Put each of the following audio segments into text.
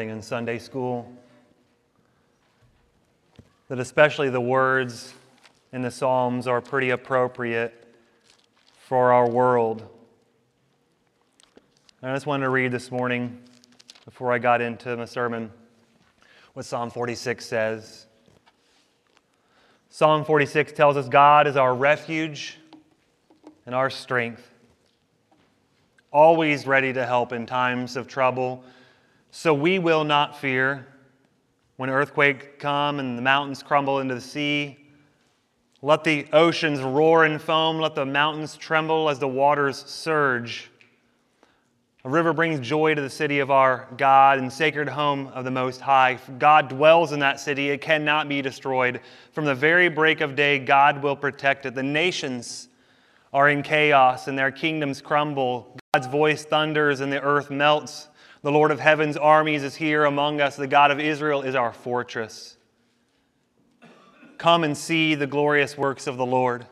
morning in Sunday school that especially the words in the Psalms are pretty appropriate for our world. I just wanted to read this morning before I got into my sermon what Psalm 46 says. Psalm 46 tells us God is our refuge and our strength, always ready to help in times of trouble. So we will not fear when earthquake come and the mountains crumble into the sea. Let the oceans roar and foam, let the mountains tremble as the waters surge. A river brings joy to the city of our God and sacred home of the Most High. God dwells in that city, it cannot be destroyed. From the very break of day, God will protect it. The nations are in chaos and their kingdoms crumble. God's voice thunders and the earth melts. The Lord of heaven's armies is here among us. The God of Israel is our fortress. Come and see the glorious works of the Lord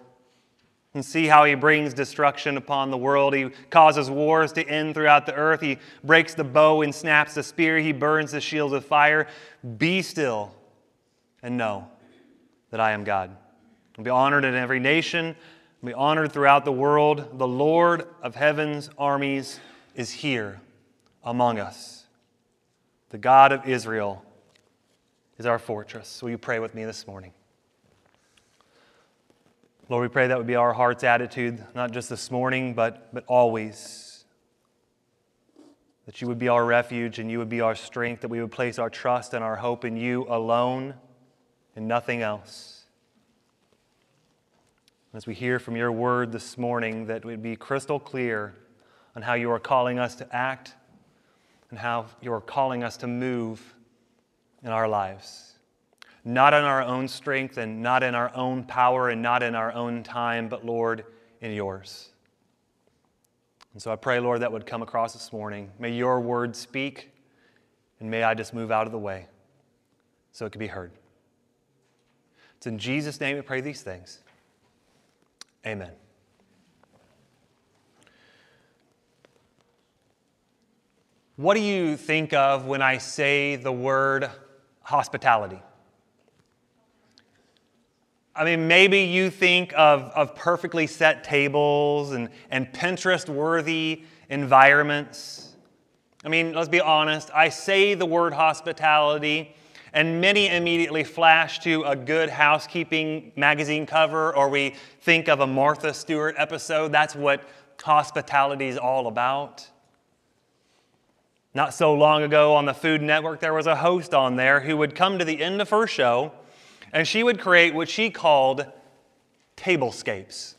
and see how he brings destruction upon the world. He causes wars to end throughout the earth. He breaks the bow and snaps the spear. He burns the shield with fire. Be still and know that I am God. And be honored in every nation, be honored throughout the world. The Lord of heaven's armies is here among us. The God of Israel is our fortress. Will you pray with me this morning? Lord, we pray that would be our heart's attitude, not just this morning, but, but always. That you would be our refuge and you would be our strength, that we would place our trust and our hope in you alone and nothing else. As we hear from your word this morning, that would be crystal clear on how you are calling us to act and how you are calling us to move in our lives. Not in our own strength and not in our own power and not in our own time, but Lord, in yours. And so I pray, Lord, that would come across this morning. May your word speak, and may I just move out of the way so it can be heard. It's in Jesus' name we pray these things. Amen. What do you think of when I say the word hospitality? I mean, maybe you think of, of perfectly set tables and, and Pinterest worthy environments. I mean, let's be honest. I say the word hospitality, and many immediately flash to a good housekeeping magazine cover, or we think of a Martha Stewart episode. That's what hospitality is all about. Not so long ago on the Food Network, there was a host on there who would come to the end of her show and she would create what she called tablescapes.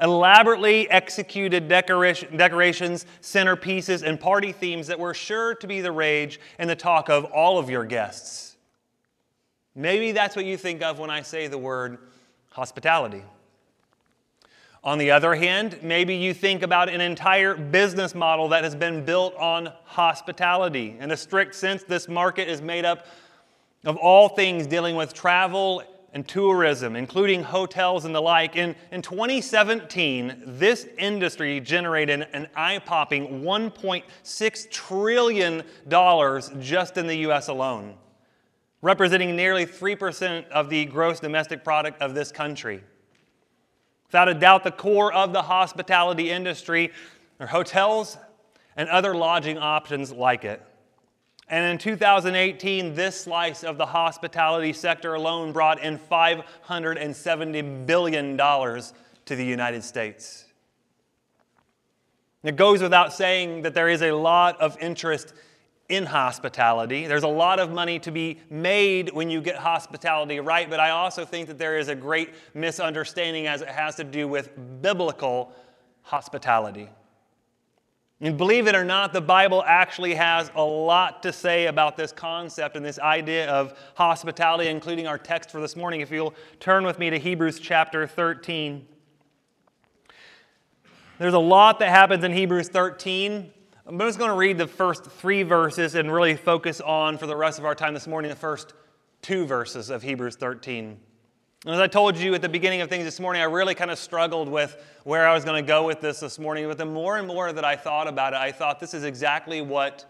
Elaborately executed decorations, centerpieces, and party themes that were sure to be the rage and the talk of all of your guests. Maybe that's what you think of when I say the word hospitality. On the other hand, maybe you think about an entire business model that has been built on hospitality. In a strict sense, this market is made up of all things dealing with travel and tourism, including hotels and the like. In, in 2017, this industry generated an eye popping $1.6 trillion just in the US alone, representing nearly 3% of the gross domestic product of this country. Without a doubt, the core of the hospitality industry are hotels and other lodging options like it. And in 2018, this slice of the hospitality sector alone brought in $570 billion to the United States. It goes without saying that there is a lot of interest in hospitality. There's a lot of money to be made when you get hospitality right, but I also think that there is a great misunderstanding as it has to do with biblical hospitality. And believe it or not, the Bible actually has a lot to say about this concept and this idea of hospitality, including our text for this morning. If you'll turn with me to Hebrews chapter 13. There's a lot that happens in Hebrews 13 I'm just going to read the first three verses and really focus on, for the rest of our time this morning, the first two verses of Hebrews 13. And as I told you at the beginning of things this morning, I really kind of struggled with where I was going to go with this this morning. But the more and more that I thought about it, I thought this is exactly what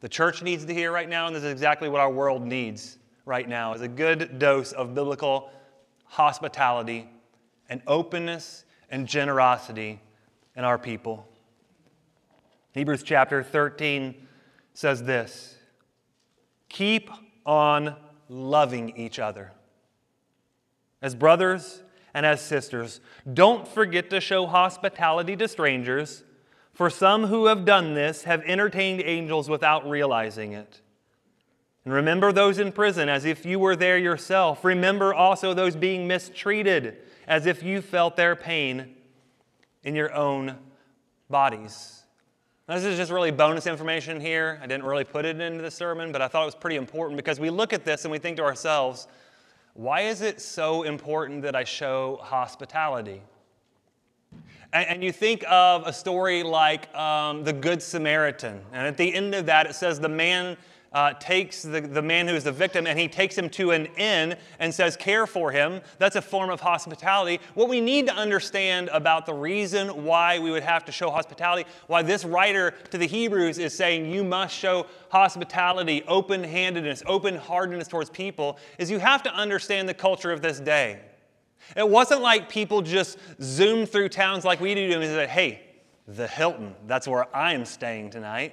the church needs to hear right now, and this is exactly what our world needs right now, is a good dose of biblical hospitality and openness and generosity in our people. Hebrews chapter 13 says this Keep on loving each other. As brothers and as sisters, don't forget to show hospitality to strangers, for some who have done this have entertained angels without realizing it. And remember those in prison as if you were there yourself. Remember also those being mistreated as if you felt their pain in your own bodies. This is just really bonus information here. I didn't really put it into the sermon, but I thought it was pretty important because we look at this and we think to ourselves, why is it so important that I show hospitality? And, and you think of a story like um, the Good Samaritan, and at the end of that, it says the man uh, takes the, the man who is the victim and he takes him to an inn and says, Care for him. That's a form of hospitality. What we need to understand about the reason why we would have to show hospitality, why this writer to the Hebrews is saying you must show hospitality, open handedness, open heartedness towards people, is you have to understand the culture of this day. It wasn't like people just zoomed through towns like we do and said, Hey, the Hilton, that's where I'm staying tonight.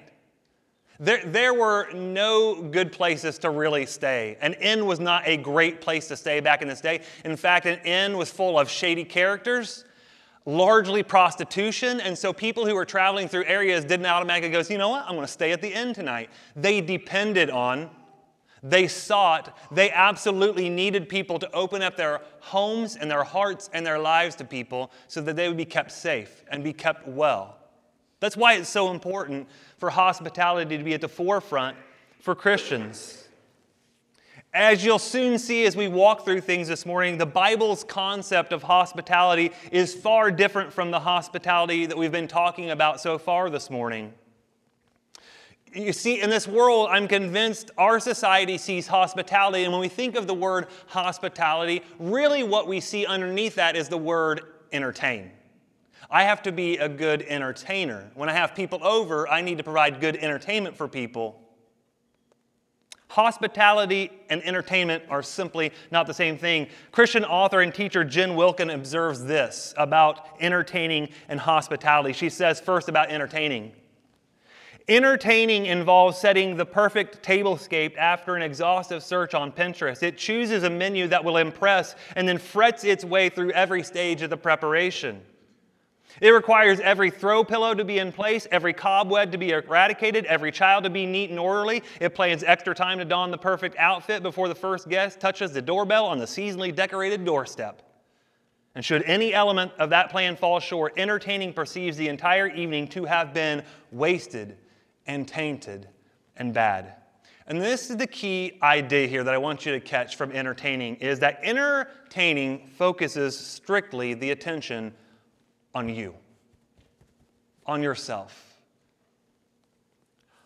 There, there were no good places to really stay. An inn was not a great place to stay back in this day. In fact, an inn was full of shady characters, largely prostitution, and so people who were traveling through areas didn't automatically go, you know what, I'm going to stay at the inn tonight. They depended on, they sought, they absolutely needed people to open up their homes and their hearts and their lives to people so that they would be kept safe and be kept well. That's why it's so important for hospitality to be at the forefront for Christians. As you'll soon see as we walk through things this morning, the Bible's concept of hospitality is far different from the hospitality that we've been talking about so far this morning. You see, in this world, I'm convinced our society sees hospitality, and when we think of the word hospitality, really what we see underneath that is the word entertain. I have to be a good entertainer. When I have people over, I need to provide good entertainment for people. Hospitality and entertainment are simply not the same thing. Christian author and teacher Jen Wilkin observes this about entertaining and hospitality. She says, first, about entertaining. Entertaining involves setting the perfect tablescape after an exhaustive search on Pinterest. It chooses a menu that will impress and then frets its way through every stage of the preparation. It requires every throw pillow to be in place, every cobweb to be eradicated, every child to be neat and orderly. It plans extra time to don the perfect outfit before the first guest touches the doorbell on the seasonally decorated doorstep. And should any element of that plan fall short, entertaining perceives the entire evening to have been wasted and tainted and bad. And this is the key idea here that I want you to catch from entertaining is that entertaining focuses strictly the attention on you, on yourself.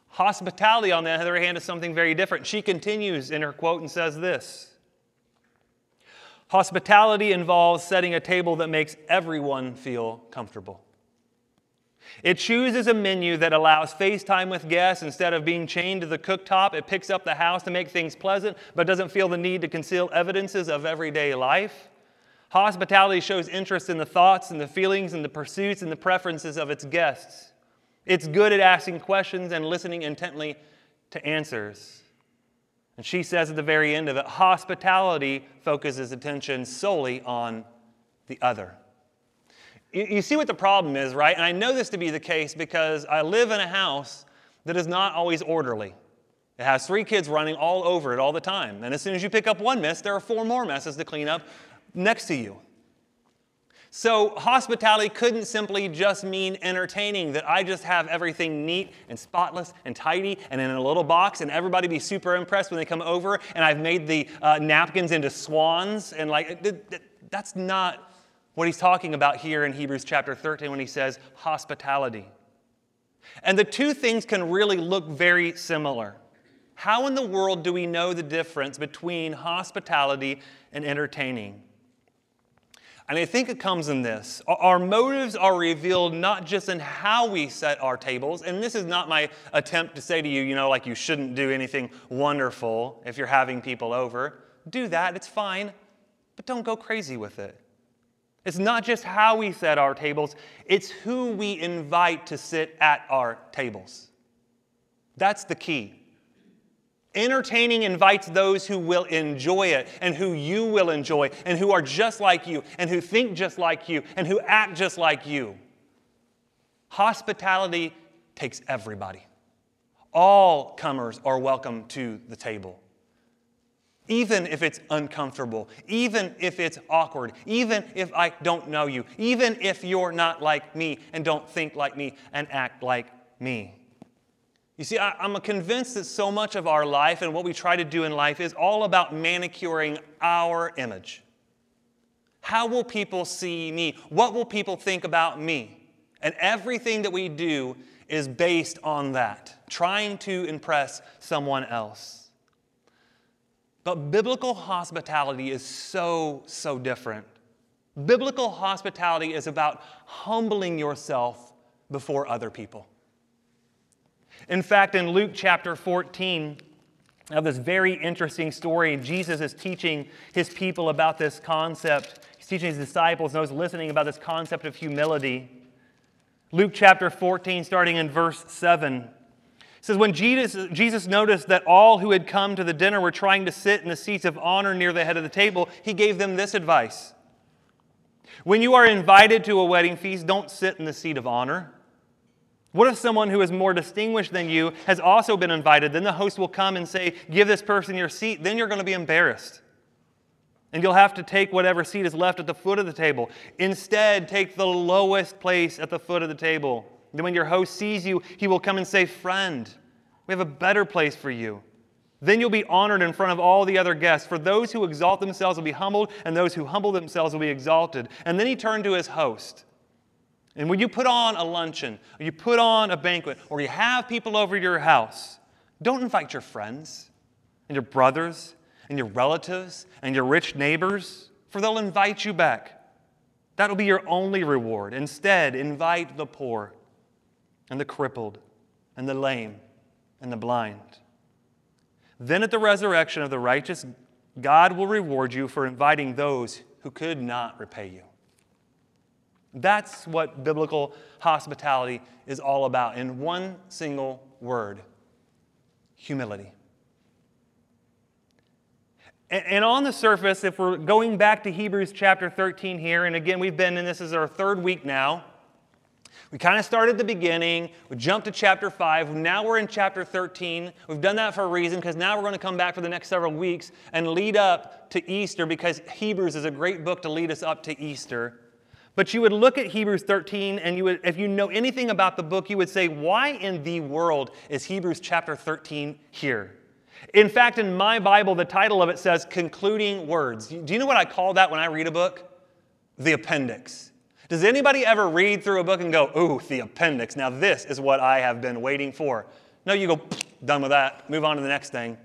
Hospitality, on the other hand, is something very different. She continues in her quote and says this Hospitality involves setting a table that makes everyone feel comfortable. It chooses a menu that allows FaceTime with guests instead of being chained to the cooktop. It picks up the house to make things pleasant, but doesn't feel the need to conceal evidences of everyday life. Hospitality shows interest in the thoughts and the feelings and the pursuits and the preferences of its guests. It's good at asking questions and listening intently to answers. And she says at the very end of it hospitality focuses attention solely on the other. You, see what the problem is, right? And I know this to be the case because I live in a house that is not always orderly. It has three kids running all over it all the time. And as soon as you pick up one mess, there are four more messes to clean up next to you. So, hospitality couldn't simply just mean entertaining, that I just have everything neat and spotless and tidy and in a little box, and everybody be super impressed when they come over, and I've made the uh, napkins into swans. And, like, that's not what he's talking about here in Hebrews chapter 13 when he says hospitality. And the two things can really look very similar. How in the world do we know the difference between hospitality and entertaining? And I think it comes in this. Our motives are revealed not just in how we set our tables, and this is not my attempt to say to you, you know, like you shouldn't do anything wonderful if you're having people over. Do that, it's fine, but don't go crazy with it. It's not just how we set our tables, it's who we invite to sit at our tables. That's the key. Entertaining invites those who will enjoy it and who you will enjoy and who are just like you and who think just like you and who act just like you. Hospitality takes everybody. All comers are welcome to the table. Even if it's uncomfortable, even if it's awkward, even if I don't know you, even if you're not like me and don't think like me and act like me. You see, I, am convinced that so much of our life and what we try to do in life is all about manicuring our image. How will people see me? What will people think about me? And everything that we do is based on that, trying to impress someone else. But biblical hospitality is so, so different. Biblical hospitality is about humbling yourself before other people. In fact, in Luke chapter 14, of this very interesting story, Jesus is teaching his people about this concept. He's teaching his disciples those listening about this concept of humility. Luke chapter 14, starting in verse 7 says, When Jesus, Jesus noticed that all who had come to the dinner were trying to sit in the seats of honor near the head of the table, he gave them this advice When you are invited to a wedding feast, don't sit in the seat of honor what if someone who is more distinguished than you has also been invited? Then the host will come and say, Give this person your seat. Then you're going to be embarrassed. And you'll have to take whatever seat is left at the foot of the table. Instead, take the lowest place at the foot of the table. Then when your host sees you, he will come and say, Friend, we have a better place for you. Then you'll be honored in front of all the other guests. For those who exalt themselves will be humbled, and those who humble themselves will be exalted. And then he turned to his host. And when you put on a luncheon, or you put on a banquet, or you have people over your house, don't invite your friends and your brothers and your relatives and your rich neighbors, for they'll invite you back. That'll be your only reward. Instead, invite the poor and the crippled and the lame and the blind. Then at the resurrection of the righteous, God will reward you for inviting those who could not repay you. That's what biblical hospitality is all about in one single word humility. And on the surface, if we're going back to Hebrews chapter 13 here, and again, we've been in this is our third week now. We kind of started at the beginning, we jumped to chapter 5, now we're in chapter 13. We've done that for a reason because now we're going to come back for the next several weeks and lead up to Easter because Hebrews is a great book to lead us up to Easter. But you would look at Hebrews 13, and you would, if you know anything about the book, you would say, Why in the world is Hebrews chapter 13 here? In fact, in my Bible, the title of it says Concluding Words. Do you know what I call that when I read a book? The appendix. Does anybody ever read through a book and go, Ooh, the appendix? Now, this is what I have been waiting for. No, you go, done with that, move on to the next thing.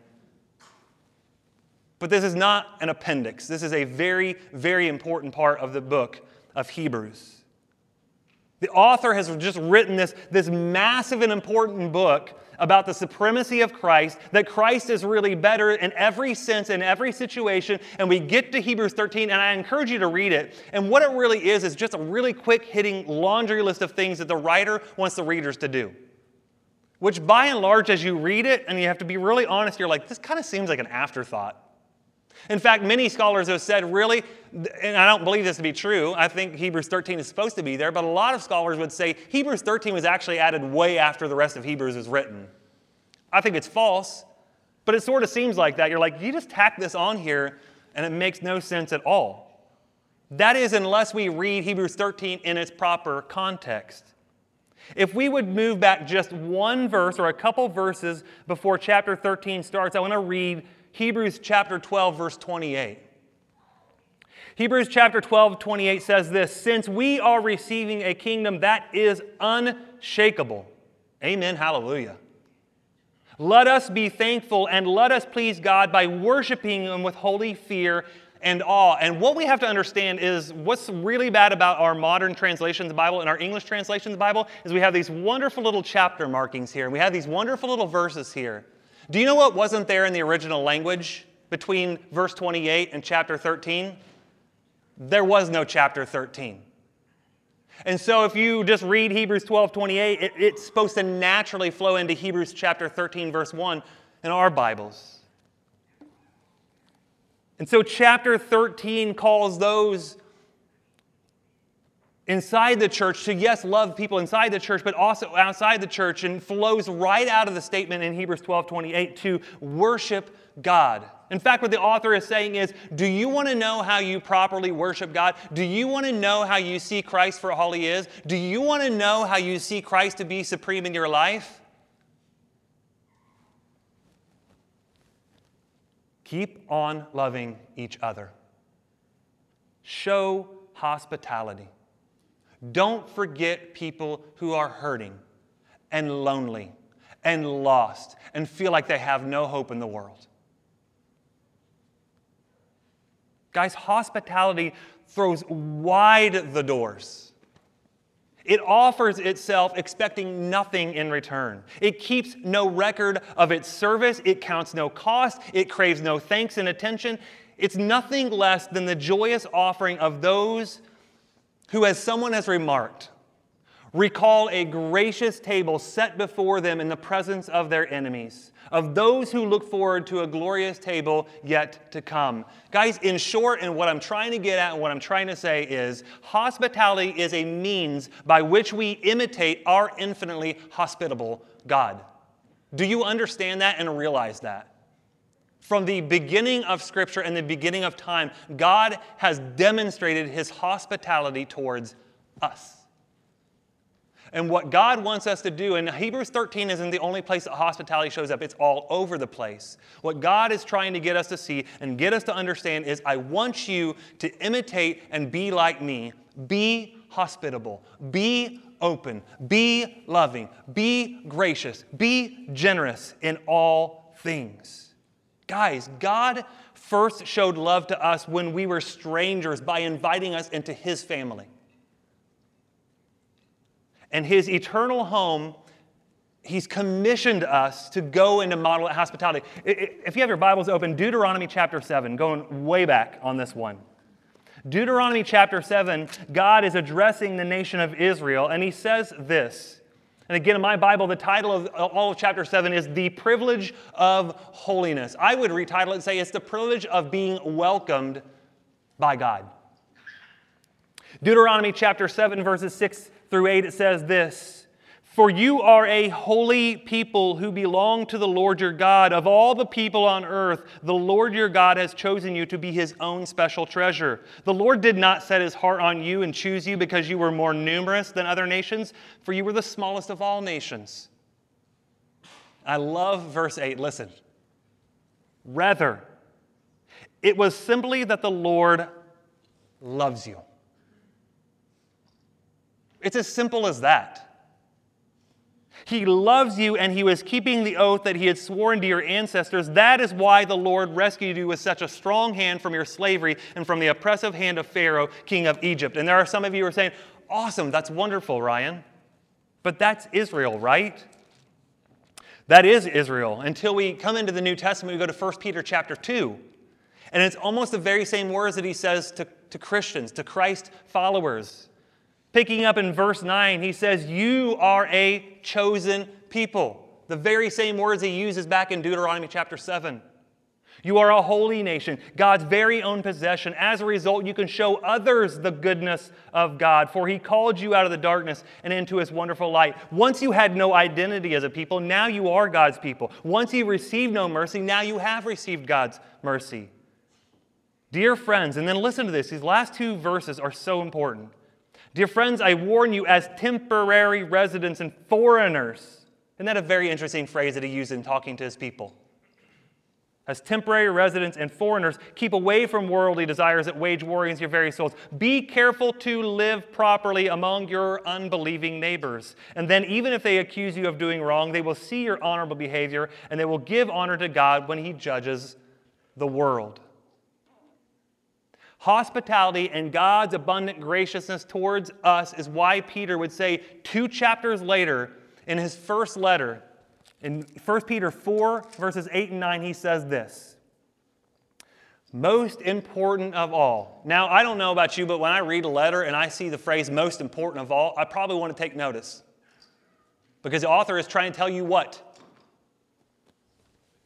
But this is not an appendix. This is a very, very important part of the book of Hebrews. The author has just written this, this massive and important book about the supremacy of Christ, that Christ is really better in every sense, in every situation. And we get to Hebrews 13, and I encourage you to read it. And what it really is, is just a really quick hitting laundry list of things that the writer wants the readers to do. Which, by and large, as you read it, and you have to be really honest, you're like, this kind of seems like an afterthought. In fact, many scholars have said, really, and I don't believe this to be true, I think Hebrews 13 is supposed to be there, but a lot of scholars would say Hebrews 13 was actually added way after the rest of Hebrews was written. I think it's false, but it sort of seems like that. You're like, you just tack this on here, and it makes no sense at all. That is, unless we read Hebrews 13 in its proper context. If we would move back just one verse or a couple verses before chapter 13 starts, I want to read Hebrews chapter 12, verse 28. Hebrews chapter 12, 28 says this Since we are receiving a kingdom that is unshakable. Amen. Hallelujah. Let us be thankful and let us please God by worshiping Him with holy fear. and awe. And what we have to understand is what's really bad about our modern translations Bible and our English translations Bible is we have these wonderful little chapter markings here, and we have these wonderful little verses here. Do you know what wasn't there in the original language between verse 28 and chapter 13? There was no chapter 13. And so if you just read Hebrews 12 28, it, it's supposed to naturally flow into Hebrews chapter 13, verse 1 in our Bibles. And so, chapter 13 calls those inside the church to, yes, love people inside the church, but also outside the church, and flows right out of the statement in Hebrews 12 28 to worship God. In fact, what the author is saying is Do you want to know how you properly worship God? Do you want to know how you see Christ for all He is? Do you want to know how you see Christ to be supreme in your life? Keep on loving each other. Show hospitality. Don't forget people who are hurting and lonely and lost and feel like they have no hope in the world. Guys, hospitality throws wide the doors it offers itself expecting nothing in return. It keeps no record of its service, it counts no cost, it craves no thanks and attention. It's nothing less than the joyous offering of those who, as someone has remarked, recall a gracious table set before them in the presence of their enemies of those who look forward to a glorious table yet to come. Guys, in short, and what I'm trying to get at and what I'm trying to say is hospitality is a means by which we imitate our infinitely hospitable God. Do you understand that and realize that? From the beginning of Scripture and the beginning of time, God has demonstrated his hospitality towards us. And what God wants us to do, and Hebrews 13 isn't the only place that hospitality shows up, it's all over the place. What God is trying to get us to see and get us to understand is I want you to imitate and be like me. Be hospitable, be open, be loving, be gracious, be generous in all things. Guys, God first showed love to us when we were strangers by inviting us into His family and his eternal home, he's commissioned us to go into model hospitality. If you have your Bibles open, Deuteronomy chapter 7, going way back on this one. Deuteronomy chapter 7, God is addressing the nation of Israel, and he says this. And again, in my Bible, the title of all of chapter 7 is The Privilege of Holiness. I would retitle it and say it's the privilege of being welcomed by God. Deuteronomy chapter 7, verses 6 through 8, it says this For you are a holy people who belong to the Lord your God. Of all the people on earth, the Lord your God has chosen you to be his own special treasure. The Lord did not set his heart on you and choose you because you were more numerous than other nations, for you were the smallest of all nations. I love verse 8. Listen. Rather, it was simply that the Lord loves you. It's as simple as that. He loves you and he was keeping the oath that he had sworn to your ancestors. That is why the Lord rescued you with such a strong hand from your slavery and from the oppressive hand of Pharaoh, king of Egypt. And there are some of you who are saying, Awesome, that's wonderful, Ryan. But that's Israel, right? That is Israel. Until we come into the New Testament, we go to 1 Peter chapter 2. And it's almost the very same words that he says to, to Christians, to Christ followers. Picking up in verse 9, he says, You are a chosen people. The very same words he uses back in Deuteronomy chapter 7. You are a holy nation, God's very own possession. As a result, you can show others the goodness of God, for He called you out of the darkness and into His wonderful light. Once you had no identity as a people, now you are God's people. Once you received no mercy, now you have received God's mercy. Dear friends, and then listen to this, these last two verses are so important. Dear friends, I warn you as temporary residents and foreigners. Isn't that a very interesting phrase that he used in talking to his people? As temporary residents and foreigners, keep away from worldly desires that wage war against your very souls. Be careful to live properly among your unbelieving neighbors. And then, even if they accuse you of doing wrong, they will see your honorable behavior and they will give honor to God when He judges the world. Hospitality and God's abundant graciousness towards us is why Peter would say two chapters later in his first letter, in 1 Peter 4, verses 8 and 9, he says this Most important of all. Now, I don't know about you, but when I read a letter and I see the phrase most important of all, I probably want to take notice. Because the author is trying to tell you what?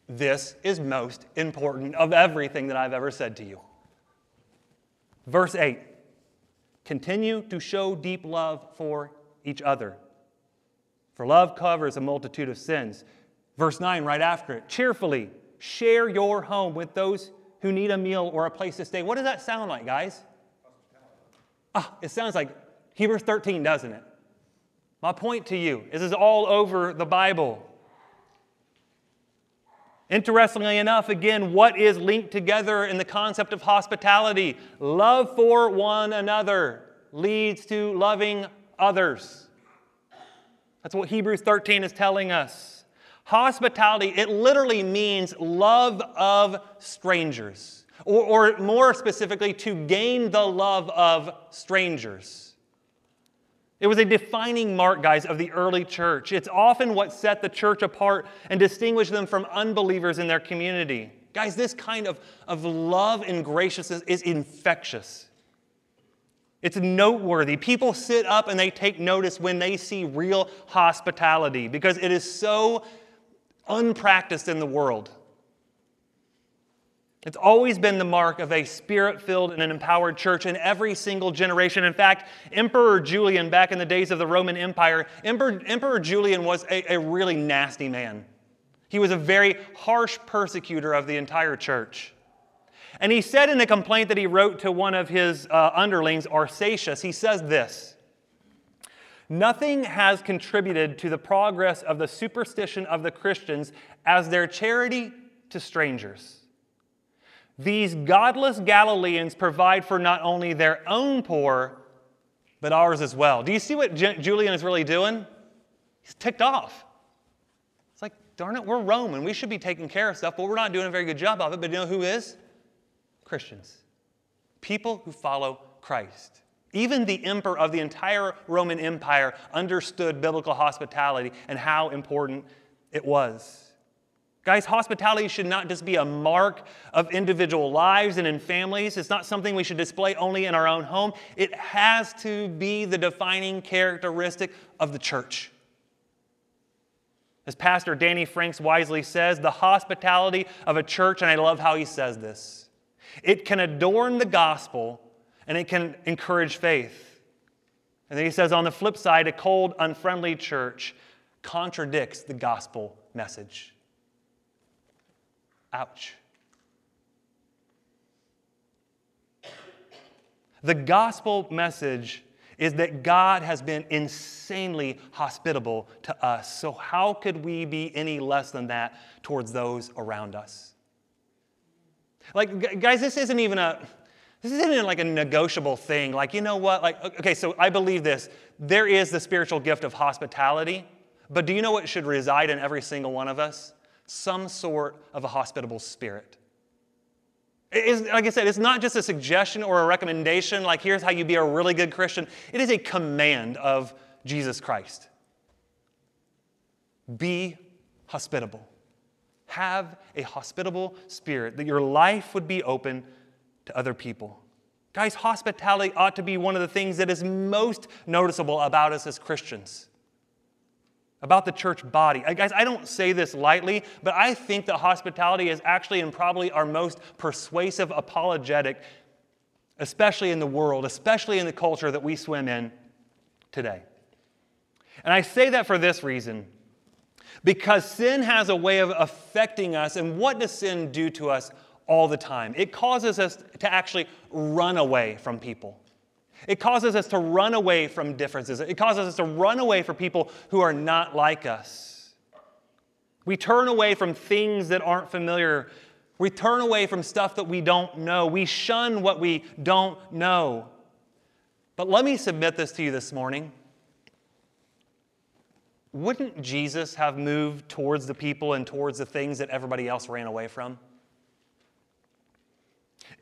This is most important of everything that I've ever said to you. Verse 8 Continue to show deep love for each other. For love covers a multitude of sins. Verse 9, right after it cheerfully share your home with those who need a meal or a place to stay. What does that sound like, guys? Ah, it sounds like Hebrews 13, doesn't it? My point to you is this is all over the Bible. Interestingly enough, again, what is linked together in the concept of hospitality? Love for one another leads to loving others. That's what Hebrews 13 is telling us. Hospitality, it literally means love of strangers, or, or more specifically, to gain the love of strangers. It was a defining mark, guys, of the early church. It's often what set the church apart and distinguished them from unbelievers in their community. Guys, this kind of, of love and graciousness is infectious. It's noteworthy. People sit up and they take notice when they see real hospitality because it is so unpracticed in the world. It's always been the mark of a spirit filled and an empowered church in every single generation. In fact, Emperor Julian, back in the days of the Roman Empire, Emperor, Emperor Julian was a, a really nasty man. He was a very harsh persecutor of the entire church. And he said in a complaint that he wrote to one of his uh, underlings, Arsacius, he says this Nothing has contributed to the progress of the superstition of the Christians as their charity to strangers. These godless Galileans provide for not only their own poor, but ours as well. Do you see what Julian is really doing? He's ticked off. It's like, darn it, we're Roman. We should be taking care of stuff, but we're not doing a very good job of it. But you know who is? Christians. People who follow Christ. Even the emperor of the entire Roman Empire understood biblical hospitality and how important it was. Guys, hospitality should not just be a mark of individual lives and in families. It's not something we should display only in our own home. It has to be the defining characteristic of the church. As Pastor Danny Franks wisely says, the hospitality of a church, and I love how he says this, it can adorn the gospel and it can encourage faith. And then he says, on the flip side, a cold, unfriendly church contradicts the gospel message. Ouch. The gospel message is that God has been insanely hospitable to us. So, how could we be any less than that towards those around us? Like, guys, this isn't even a. This isn't like a negotiable thing. Like, you know what? Like, okay, so I believe this. There is the spiritual gift of hospitality, but do you know what should reside in every single one of us? Some sort of a hospitable spirit. Like I said, it's not just a suggestion or a recommendation, like here's how you be a really good Christian. It is a command of Jesus Christ. Be hospitable. Have a hospitable spirit, that your life would be open to other people. Guys, hospitality ought to be one of the things that is most noticeable about us as Christians about the church body. Guys, I don't say this lightly, but I think that hospitality is actually and probably our most persuasive apologetic, especially in the world, especially in the culture that we swim in today. And I say that for this reason because sin has a way of affecting us. And what does sin do to us all the time? It causes us to actually run away from people. It causes us to run away from differences. It causes us to run away from people who are not like us. We turn away from things that aren't familiar. We turn away from stuff that we don't know. We shun what we don't know. But let me submit this to you this morning. Wouldn't Jesus have moved towards the people and towards the things that everybody else ran away from?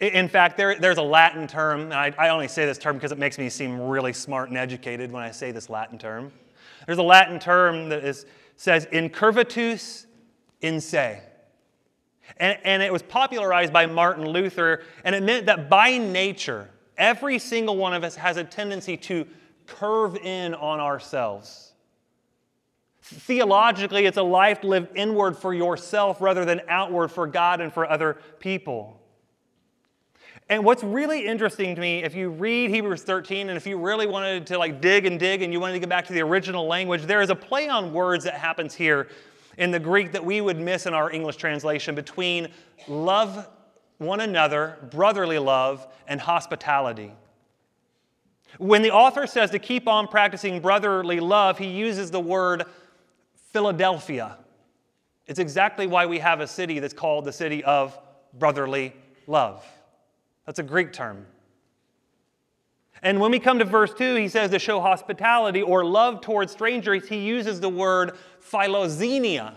In fact, there, there's a Latin term, and I, I only say this term because it makes me seem really smart and educated when I say this Latin term. There's a Latin term that is, says incurvatus in se. And, and it was popularized by Martin Luther, and it meant that by nature, every single one of us has a tendency to curve in on ourselves. Theologically, it's a life lived inward for yourself rather than outward for God and for other people. And what's really interesting to me, if you read Hebrews 13, and if you really wanted to like dig and dig and you wanted to get back to the original language, there is a play on words that happens here in the Greek that we would miss in our English translation between love one another, brotherly love, and hospitality. When the author says to keep on practicing brotherly love, he uses the word Philadelphia. It's exactly why we have a city that's called the city of brotherly love. That's a Greek term. And when we come to verse 2, he says to show hospitality or love towards strangers, he uses the word philoxenia.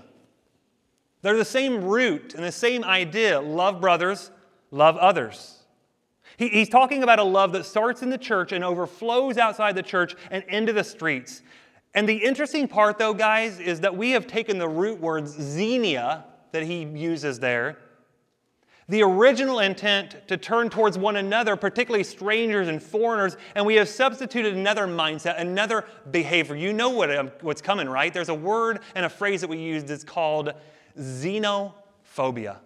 They're the same root and the same idea love brothers, love others. He, he's talking about a love that starts in the church and overflows outside the church and into the streets. And the interesting part, though, guys, is that we have taken the root words xenia that he uses there the original intent to turn towards one another, particularly strangers and foreigners, and we have substituted another mindset, another behavior. You know what, um, what's coming, right? There's a word and a phrase that we use that's called xenophobia.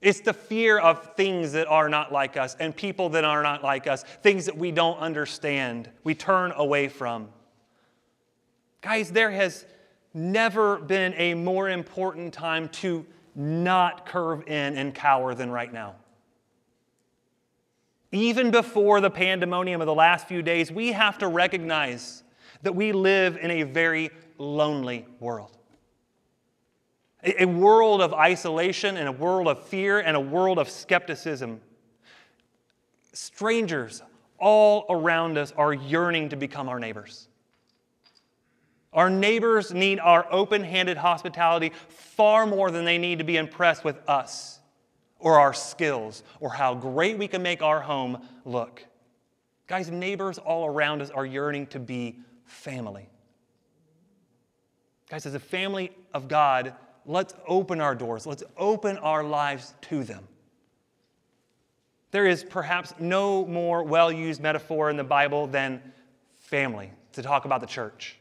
It's the fear of things that are not like us and people that are not like us, things that we don't understand, we turn away from. Guys, there has never been a more important time to not curve in and cower than right now. Even before the pandemonium of the last few days, we have to recognize that we live in a very lonely world. A, world of isolation and a world of fear and a world of skepticism. Strangers all around us are yearning to become our neighbors. Our neighbors need our open handed hospitality far more than they need to be impressed with us or our skills or how great we can make our home look. Guys, neighbors all around us are yearning to be family. Guys, as a family of God, let's open our doors, let's open our lives to them. There is perhaps no more well used metaphor in the Bible than family to talk about the church.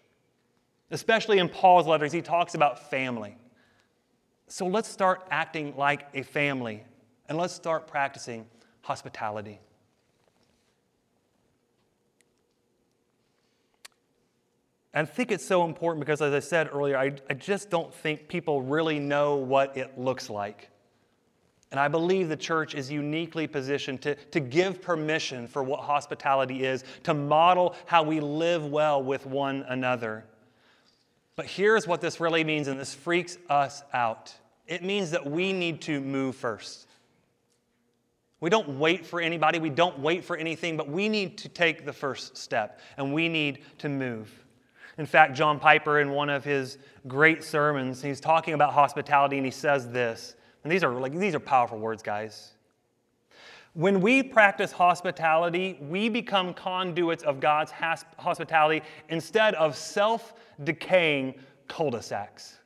Especially in Paul's letters, he talks about family. So let's start acting like a family and let's start practicing hospitality. And I think it's so important because, as I said earlier, I, I just don't think people really know what it looks like. And I believe the church is uniquely positioned to, to give permission for what hospitality is, to model how we live well with one another. But here's what this really means, and this freaks us out it means that we need to move first. We don't wait for anybody, we don't wait for anything, but we need to take the first step, and we need to move. In fact, John Piper, in one of his great sermons, he's talking about hospitality, and he says this. And these are like these are powerful words, guys. When we practice hospitality, we become conduits of God's hospitality instead of self decaying cul de sacs.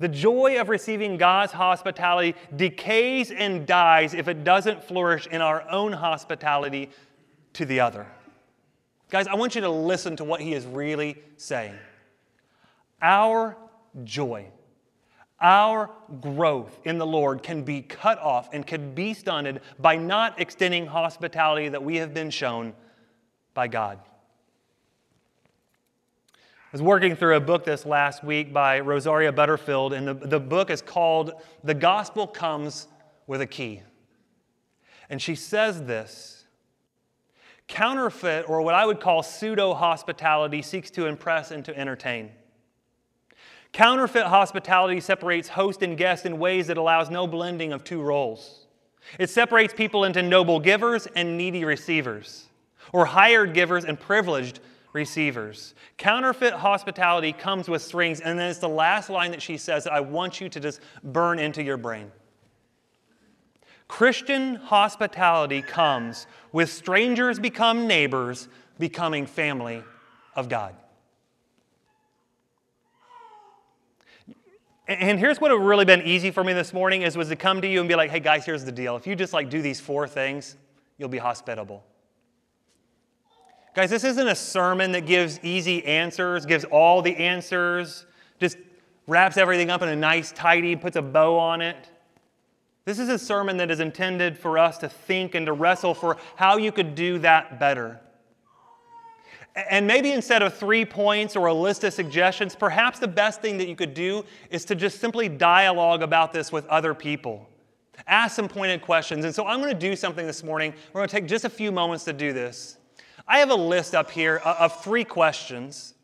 The joy of receiving God's hospitality decays and dies if it doesn't flourish in our own hospitality to the other. Guys, I want you to listen to what he is really saying. Our joy our growth in the Lord can be cut off and can be stunted by not extending hospitality that we have been shown by God. I was working through a book this last week by Rosaria Butterfield, and the, the book is called The Gospel Comes with a Key. And she says this counterfeit, or what I would call pseudo hospitality, seeks to impress and to entertain. Counterfeit hospitality separates host and guest in ways that allows no blending of two roles. It separates people into noble givers and needy receivers, or hired givers and privileged receivers. Counterfeit hospitality comes with strings, and then it's the last line that she says that I want you to just burn into your brain. Christian hospitality comes with strangers become neighbors, becoming family of God. And here's what would really been easy for me this morning is was to come to you and be like, hey guys, here's the deal. If you just like do these four things, you'll be hospitable. Guys, this isn't a sermon that gives easy answers, gives all the answers, just wraps everything up in a nice, tidy, puts a bow on it. This is a sermon that is intended for us to think and to wrestle for how you could do that better. And maybe instead of three points or a list of suggestions, perhaps the best thing that you could do is to just simply dialogue about this with other people. Ask some pointed questions. And so I'm going to do something this morning. We're going to take just a few moments to do this. I have a list up here uh, of three questions.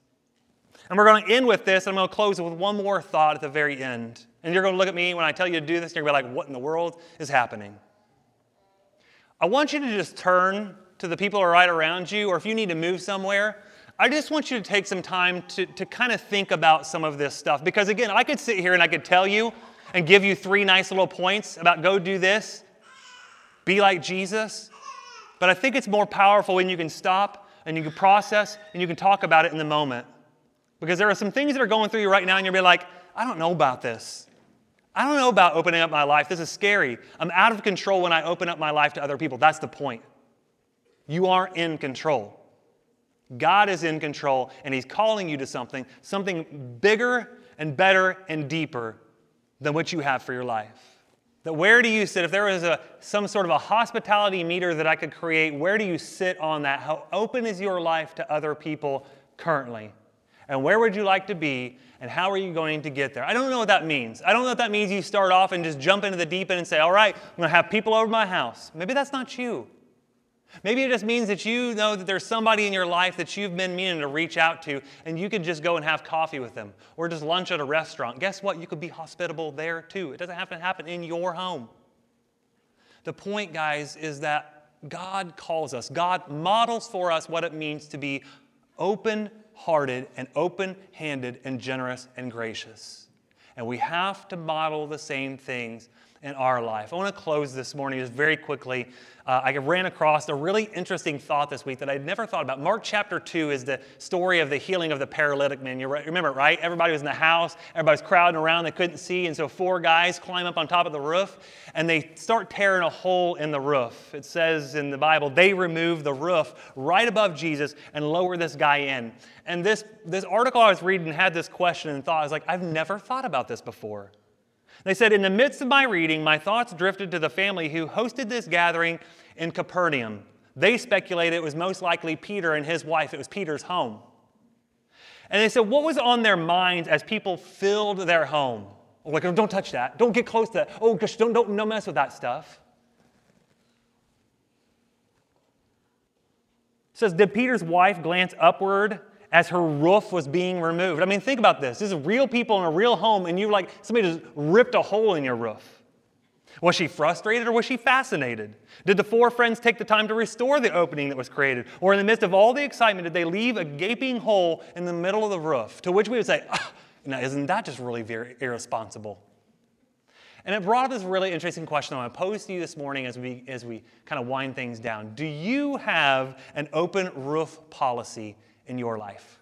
And we're going to end with this, and I'm going to close with one more thought at the very end. And you're going to look at me when I tell you to do this, and you're going to be like, what in the world is happening? I want you to just turn to the people are right around you, or if you need to move somewhere, I just want you to take some time to, to kind of think about some of this stuff. Because again, I could sit here and I could tell you and give you three nice little points about go do this, be like Jesus. But I think it's more powerful when you can stop and you can process and you can talk about it in the moment. Because there are some things that are going through you right now, and you'll be like, I don't know about this. I don't know about opening up my life. This is scary. I'm out of control when I open up my life to other people. That's the point. You are in control. God is in control, and He's calling you to something, something bigger and better and deeper than what you have for your life. That where do you sit? If there was a, some sort of a hospitality meter that I could create, where do you sit on that? How open is your life to other people currently? And where would you like to be? And how are you going to get there? I don't know what that means. I don't know if that means you start off and just jump into the deep end and say, All right, I'm going to have people over my house. Maybe that's not you. Maybe it just means that you know that there's somebody in your life that you've been meaning to reach out to, and you could just go and have coffee with them or just lunch at a restaurant. Guess what? You could be hospitable there too. It doesn't have to happen in your home. The point, guys, is that God calls us, God models for us what it means to be open hearted and open handed and generous and gracious. And we have to model the same things in our life. I want to close this morning just very quickly uh, I ran across a really interesting thought this week that I'd never thought about. Mark chapter 2 is the story of the healing of the paralytic man. You remember, right? Everybody was in the house, everybody's crowding around, they couldn't see, and so four guys climb up on top of the roof and they start tearing a hole in the roof. It says in the Bible, they remove the roof right above Jesus and lower this guy in. And this, this article I was reading had this question and thought, I was like, I've never thought about this before. They said, In the midst of my reading, my thoughts drifted to the family who hosted this gathering in Capernaum. They speculated it was most likely Peter and his wife, it was Peter's home. And they said, What was on their minds as people filled their home? Like, don't touch that. Don't get close to that. Oh, gosh, don't, don't, don't mess with that stuff. It says, Did Peter's wife glance upward as her roof was being removed. I mean, think about this. This is real people in a real home, and you like somebody just ripped a hole in your roof. Was she frustrated or was she fascinated? Did the four friends take the time to restore the opening that was created? Or in the midst of all the excitement, did they leave a gaping hole in the middle of the roof? To which we would say, oh, now, isn't that just really very irresponsible? And it brought up this really interesting question I want to pose to you this morning as we, as we kind of wind things down. Do you have an open roof policy in your life?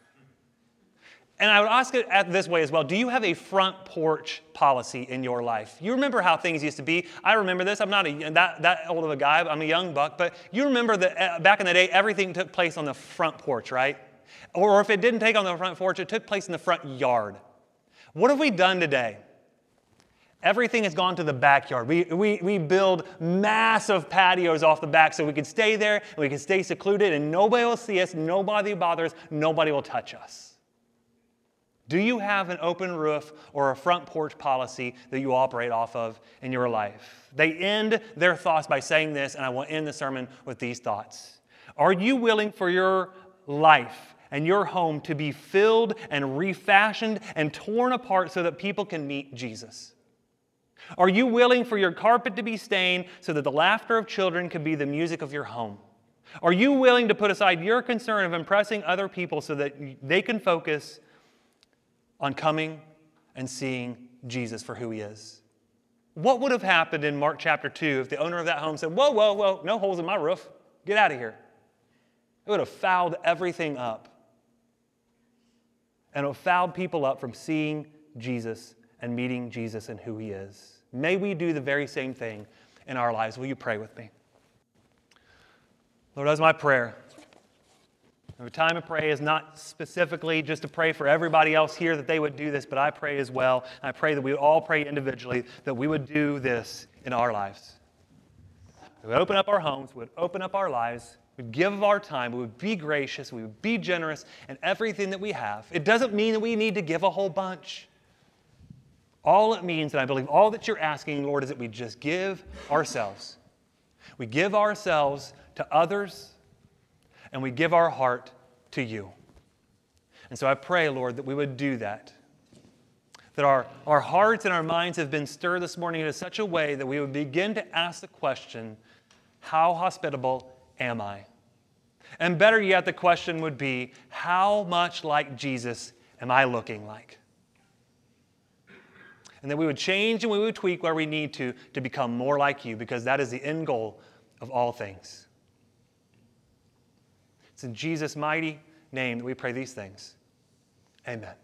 And I would ask it this way as well Do you have a front porch policy in your life? You remember how things used to be. I remember this. I'm not a, that, that old of a guy, I'm a young buck, but you remember that uh, back in the day, everything took place on the front porch, right? Or if it didn't take on the front porch, it took place in the front yard. What have we done today? Everything has gone to the backyard. We, we, we build massive patios off the back so we can stay there and we can stay secluded and nobody will see us, nobody bothers, nobody will touch us. Do you have an open roof or a front porch policy that you operate off of in your life? They end their thoughts by saying this, and I will end the sermon with these thoughts. Are you willing for your life and your home to be filled and refashioned and torn apart so that people can meet Jesus? Are you willing for your carpet to be stained so that the laughter of children can be the music of your home? Are you willing to put aside your concern of impressing other people so that they can focus on coming and seeing Jesus for who he is? What would have happened in Mark chapter 2 if the owner of that home said, Whoa, whoa, whoa, no holes in my roof. Get out of here. It would have fouled everything up. And it would have fouled people up from seeing Jesus and meeting Jesus and who he is. May we do the very same thing in our lives. Will you pray with me? Lord, that's my prayer. The time of pray is not specifically just to pray for everybody else here that they would do this, but I pray as well. I pray that we would all pray individually that we would do this in our lives. We would open up our homes, we would open up our lives, we would give of our time, we would be gracious, we would be generous in everything that we have. It doesn't mean that we need to give a whole bunch. All it means, and I believe all that you're asking, Lord, is that we just give ourselves. We give ourselves to others and we give our heart to you. And so I pray, Lord, that we would do that. That our, our hearts and our minds have been stirred this morning in such a way that we would begin to ask the question how hospitable am I? And better yet, the question would be how much like Jesus am I looking like? And that we would change and we would tweak where we need to to become more like you because that is the end goal of all things. It's in Jesus' mighty name that we pray these things. Amen.